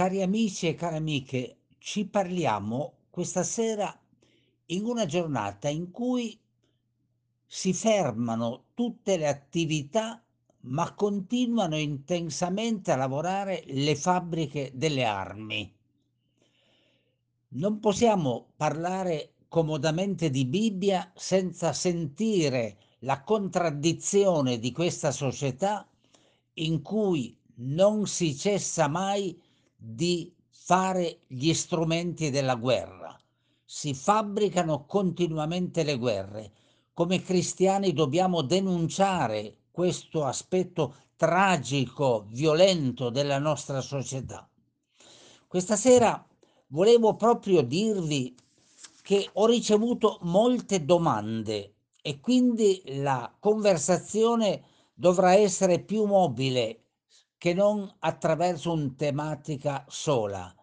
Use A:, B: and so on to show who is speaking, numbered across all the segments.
A: Cari amici e care amiche, ci parliamo questa sera in una giornata in cui si fermano tutte le attività, ma continuano intensamente a lavorare le fabbriche delle armi. Non possiamo parlare comodamente di Bibbia senza sentire la contraddizione di questa società in cui non si cessa mai di fare gli strumenti della guerra. Si fabbricano continuamente le guerre. Come cristiani dobbiamo denunciare questo aspetto tragico, violento della nostra società. Questa sera volevo proprio dirvi che ho ricevuto molte domande e quindi la conversazione dovrà essere più mobile che non attraverso un tematica sola.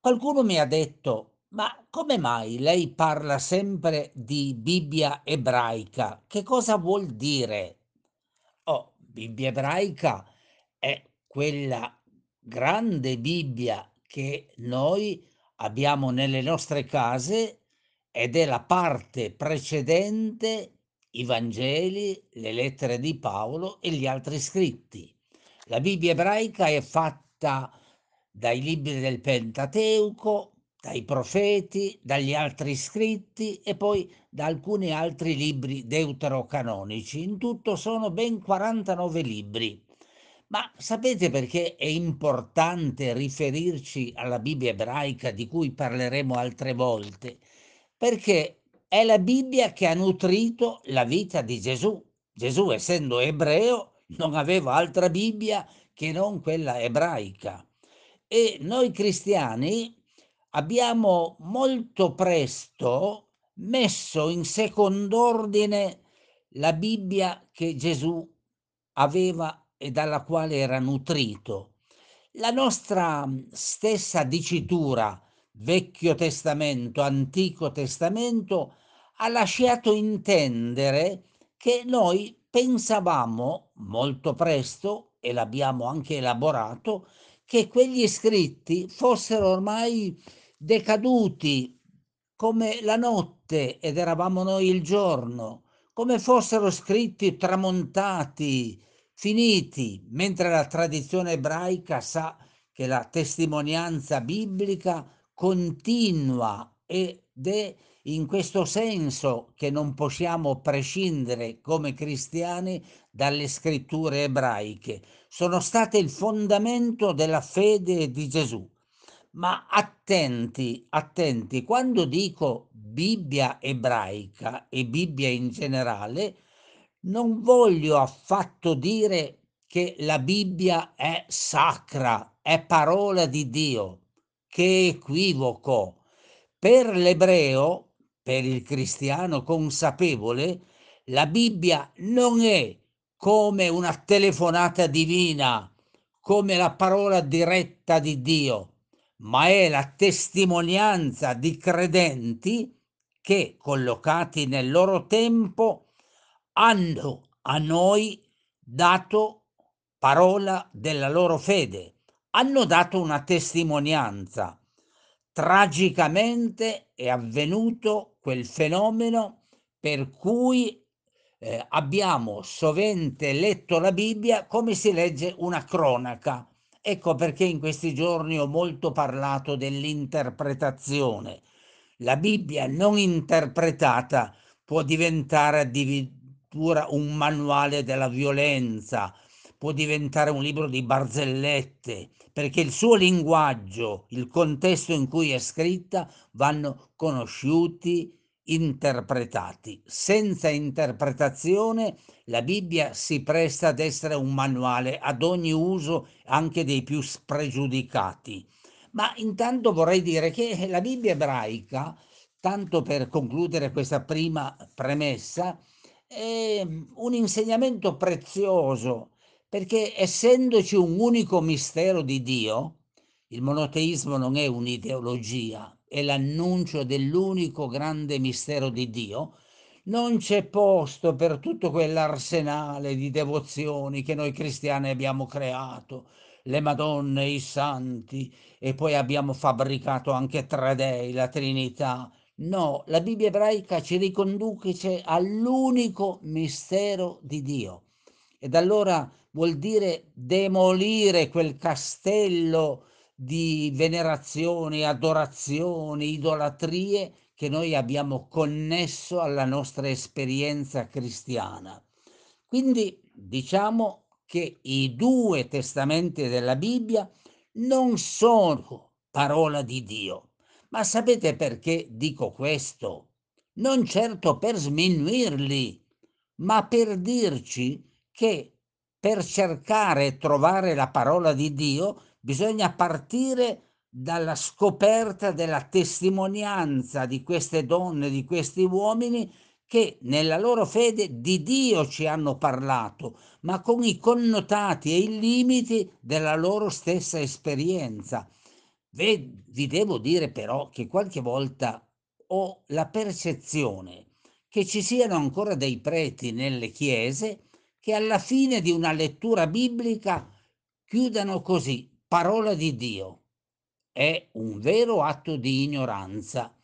A: Qualcuno mi ha detto, ma come mai lei parla sempre di Bibbia ebraica? Che cosa vuol dire? Oh, Bibbia ebraica è quella grande Bibbia che noi abbiamo nelle nostre case ed è la parte precedente i Vangeli, le lettere di Paolo e gli altri scritti. La Bibbia ebraica è fatta dai libri del Pentateuco, dai profeti, dagli altri scritti e poi da alcuni altri libri deuterocanonici. In tutto sono ben 49 libri. Ma sapete perché è importante riferirci alla Bibbia ebraica di cui parleremo altre volte? Perché è la Bibbia che ha nutrito la vita di Gesù. Gesù, essendo ebreo, non aveva altra Bibbia che non quella ebraica. E noi cristiani abbiamo molto presto messo in second'ordine la Bibbia che Gesù aveva e dalla quale era nutrito. La nostra stessa dicitura, Vecchio Testamento, Antico Testamento, ha lasciato intendere che noi pensavamo molto presto, e l'abbiamo anche elaborato, che quegli scritti fossero ormai decaduti come la notte ed eravamo noi il giorno, come fossero scritti tramontati, finiti, mentre la tradizione ebraica sa che la testimonianza biblica continua ed è in questo senso che non possiamo prescindere come cristiani dalle scritture ebraiche. Sono state il fondamento della fede di Gesù. Ma attenti, attenti, quando dico Bibbia ebraica e Bibbia in generale, non voglio affatto dire che la Bibbia è sacra, è parola di Dio. Che equivoco! Per l'ebreo, per il cristiano consapevole, la Bibbia non è come una telefonata divina, come la parola diretta di Dio, ma è la testimonianza di credenti che, collocati nel loro tempo, hanno a noi dato parola della loro fede, hanno dato una testimonianza. Tragicamente è avvenuto quel fenomeno per cui eh, abbiamo sovente letto la Bibbia come si legge una cronaca. Ecco perché in questi giorni ho molto parlato dell'interpretazione. La Bibbia non interpretata può diventare addirittura un manuale della violenza, può diventare un libro di barzellette, perché il suo linguaggio, il contesto in cui è scritta vanno conosciuti, interpretati. Senza interpretazione la Bibbia si presta ad essere un manuale ad ogni uso anche dei più spregiudicati. Ma intanto vorrei dire che la Bibbia ebraica, tanto per concludere questa prima premessa, è un insegnamento prezioso perché essendoci un unico mistero di Dio, il monoteismo non è un'ideologia, è l'annuncio dell'unico grande mistero di Dio, non c'è posto per tutto quell'arsenale di devozioni che noi cristiani abbiamo creato, le Madonne, i Santi e poi abbiamo fabbricato anche tre dei, la Trinità. No, la Bibbia ebraica ci riconduce all'unico mistero di Dio. Ed allora vuol dire demolire quel castello di venerazioni, adorazioni, idolatrie che noi abbiamo connesso alla nostra esperienza cristiana. Quindi diciamo che i due testamenti della Bibbia non sono parola di Dio ma sapete perché dico questo? Non certo per sminuirli, ma per dirci che per cercare e trovare la parola di Dio bisogna partire dalla scoperta della testimonianza di queste donne, di questi uomini che nella loro fede di Dio ci hanno parlato, ma con i connotati e i limiti della loro stessa esperienza. Vi devo dire però che qualche volta ho la percezione che ci siano ancora dei preti nelle chiese che alla fine di una lettura biblica chiudano così, parola di Dio. È un vero atto di ignoranza.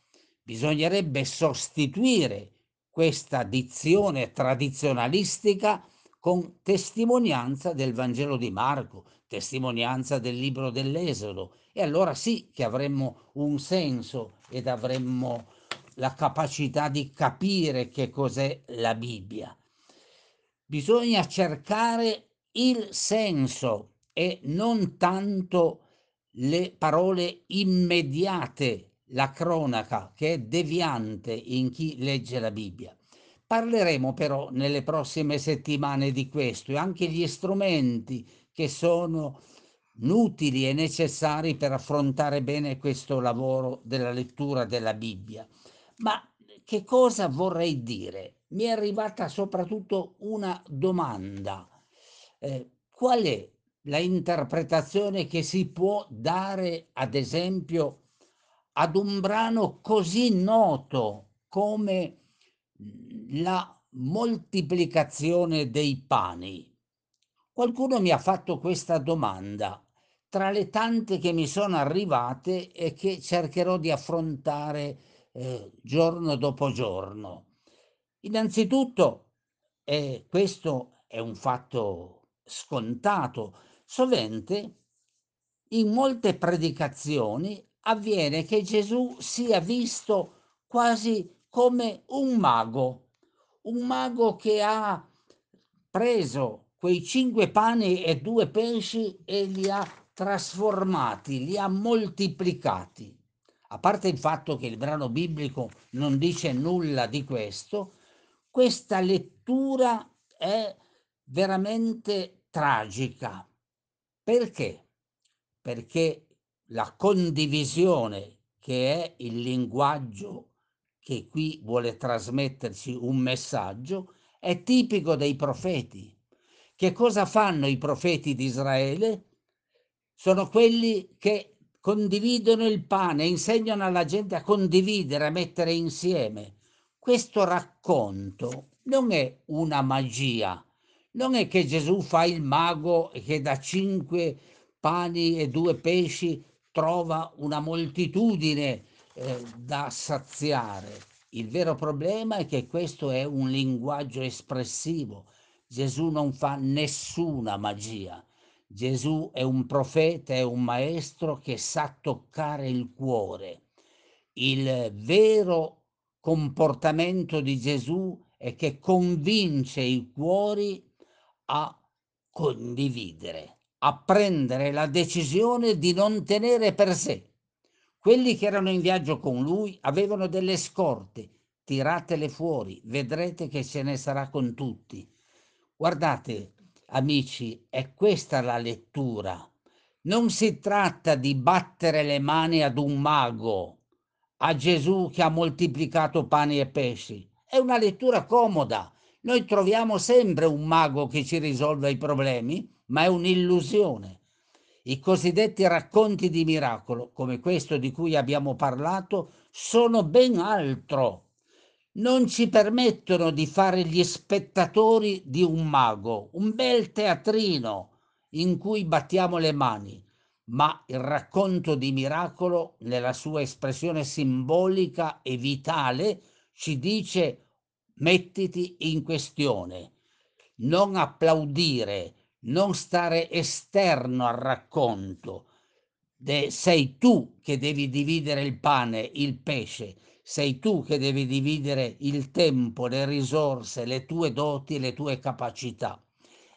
A: Bisognerebbe sostituire questa dizione tradizionalistica con testimonianza del Vangelo di Marco, testimonianza del libro dell'Esodo e allora sì che avremmo un senso ed avremmo la capacità di capire che cos'è la Bibbia. Bisogna cercare il senso e non tanto le parole immediate, la cronaca che è deviante in chi legge la Bibbia. Parleremo però nelle prossime settimane di questo e anche gli strumenti che sono utili e necessari per affrontare bene questo lavoro della lettura della Bibbia. Ma che cosa vorrei dire? Mi è arrivata soprattutto una domanda. Eh, qual è la interpretazione che si può dare, ad esempio, ad un brano così noto come la moltiplicazione dei pani? Qualcuno mi ha fatto questa domanda tra le tante che mi sono arrivate e che cercherò di affrontare eh, giorno dopo giorno. Innanzitutto, eh, questo è un fatto scontato, sovente in molte predicazioni avviene che Gesù sia visto quasi come un mago, un mago che ha preso quei cinque pani e due pesci e li ha trasformati, li ha moltiplicati. A parte il fatto che il brano biblico non dice nulla di questo, questa lettura è veramente tragica. Perché? Perché la condivisione, che è il linguaggio che qui vuole trasmetterci un messaggio, è tipico dei profeti. Che cosa fanno i profeti di Israele? sono quelli che condividono il pane, insegnano alla gente a condividere, a mettere insieme. Questo racconto non è una magia, non è che Gesù fa il mago e che da cinque pani e due pesci trova una moltitudine eh, da saziare. Il vero problema è che questo è un linguaggio espressivo. Gesù non fa nessuna magia. Gesù è un profeta, è un maestro che sa toccare il cuore. Il vero comportamento di Gesù è che convince i cuori a condividere, a prendere la decisione di non tenere per sé. Quelli che erano in viaggio con lui avevano delle scorte, tiratele fuori, vedrete che ce ne sarà con tutti. Guardate, amici, è questa la lettura. Non si tratta di battere le mani ad un mago, a Gesù che ha moltiplicato pani e pesci. È una lettura comoda. Noi troviamo sempre un mago che ci risolve i problemi, ma è un'illusione. I cosiddetti racconti di miracolo, come questo di cui abbiamo parlato, sono ben altro non ci permettono di fare gli spettatori di un mago, un bel teatrino, in cui battiamo le mani, ma il racconto di miracolo, nella sua espressione simbolica e vitale, ci dice mettiti in questione, non applaudire, non stare esterno al racconto. De, sei tu che devi dividere il pane, il pesce, sei tu che devi dividere il tempo, le risorse, le tue doti le tue capacità.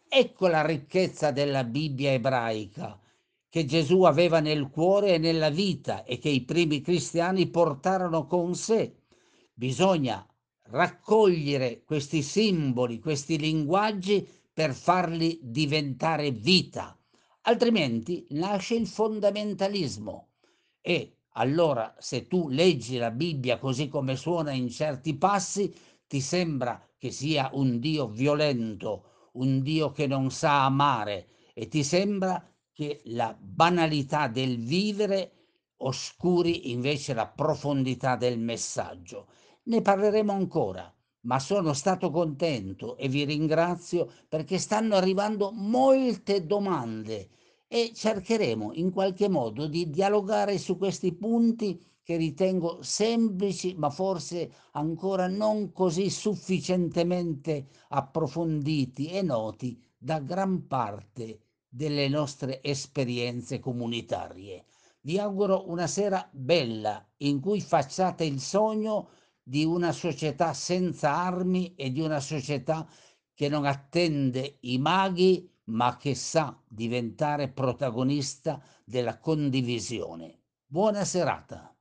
A: Ecco la ricchezza della Bibbia ebraica che Gesù aveva nel cuore e nella vita e che i primi cristiani portarono con sé. Bisogna raccogliere questi simboli, questi linguaggi per farli diventare vita, altrimenti nasce il fondamentalismo. E allora se tu leggi la Bibbia così come suona in certi passi, ti sembra che sia un Dio violento, un Dio che non sa amare e ti sembra che la banalità del vivere oscuri invece la profondità del messaggio. Ne parleremo ancora, ma sono stato contento e vi ringrazio perché stanno arrivando molte domande e cercheremo in qualche modo di dialogare su questi punti che ritengo semplici, ma forse ancora non così sufficientemente approfonditi e noti da gran parte delle nostre esperienze comunitarie. Vi auguro una sera bella in cui facciate il sogno di una società senza armi e di una società che non attende i maghi, ma che sa diventare protagonista della condivisione. Buona serata.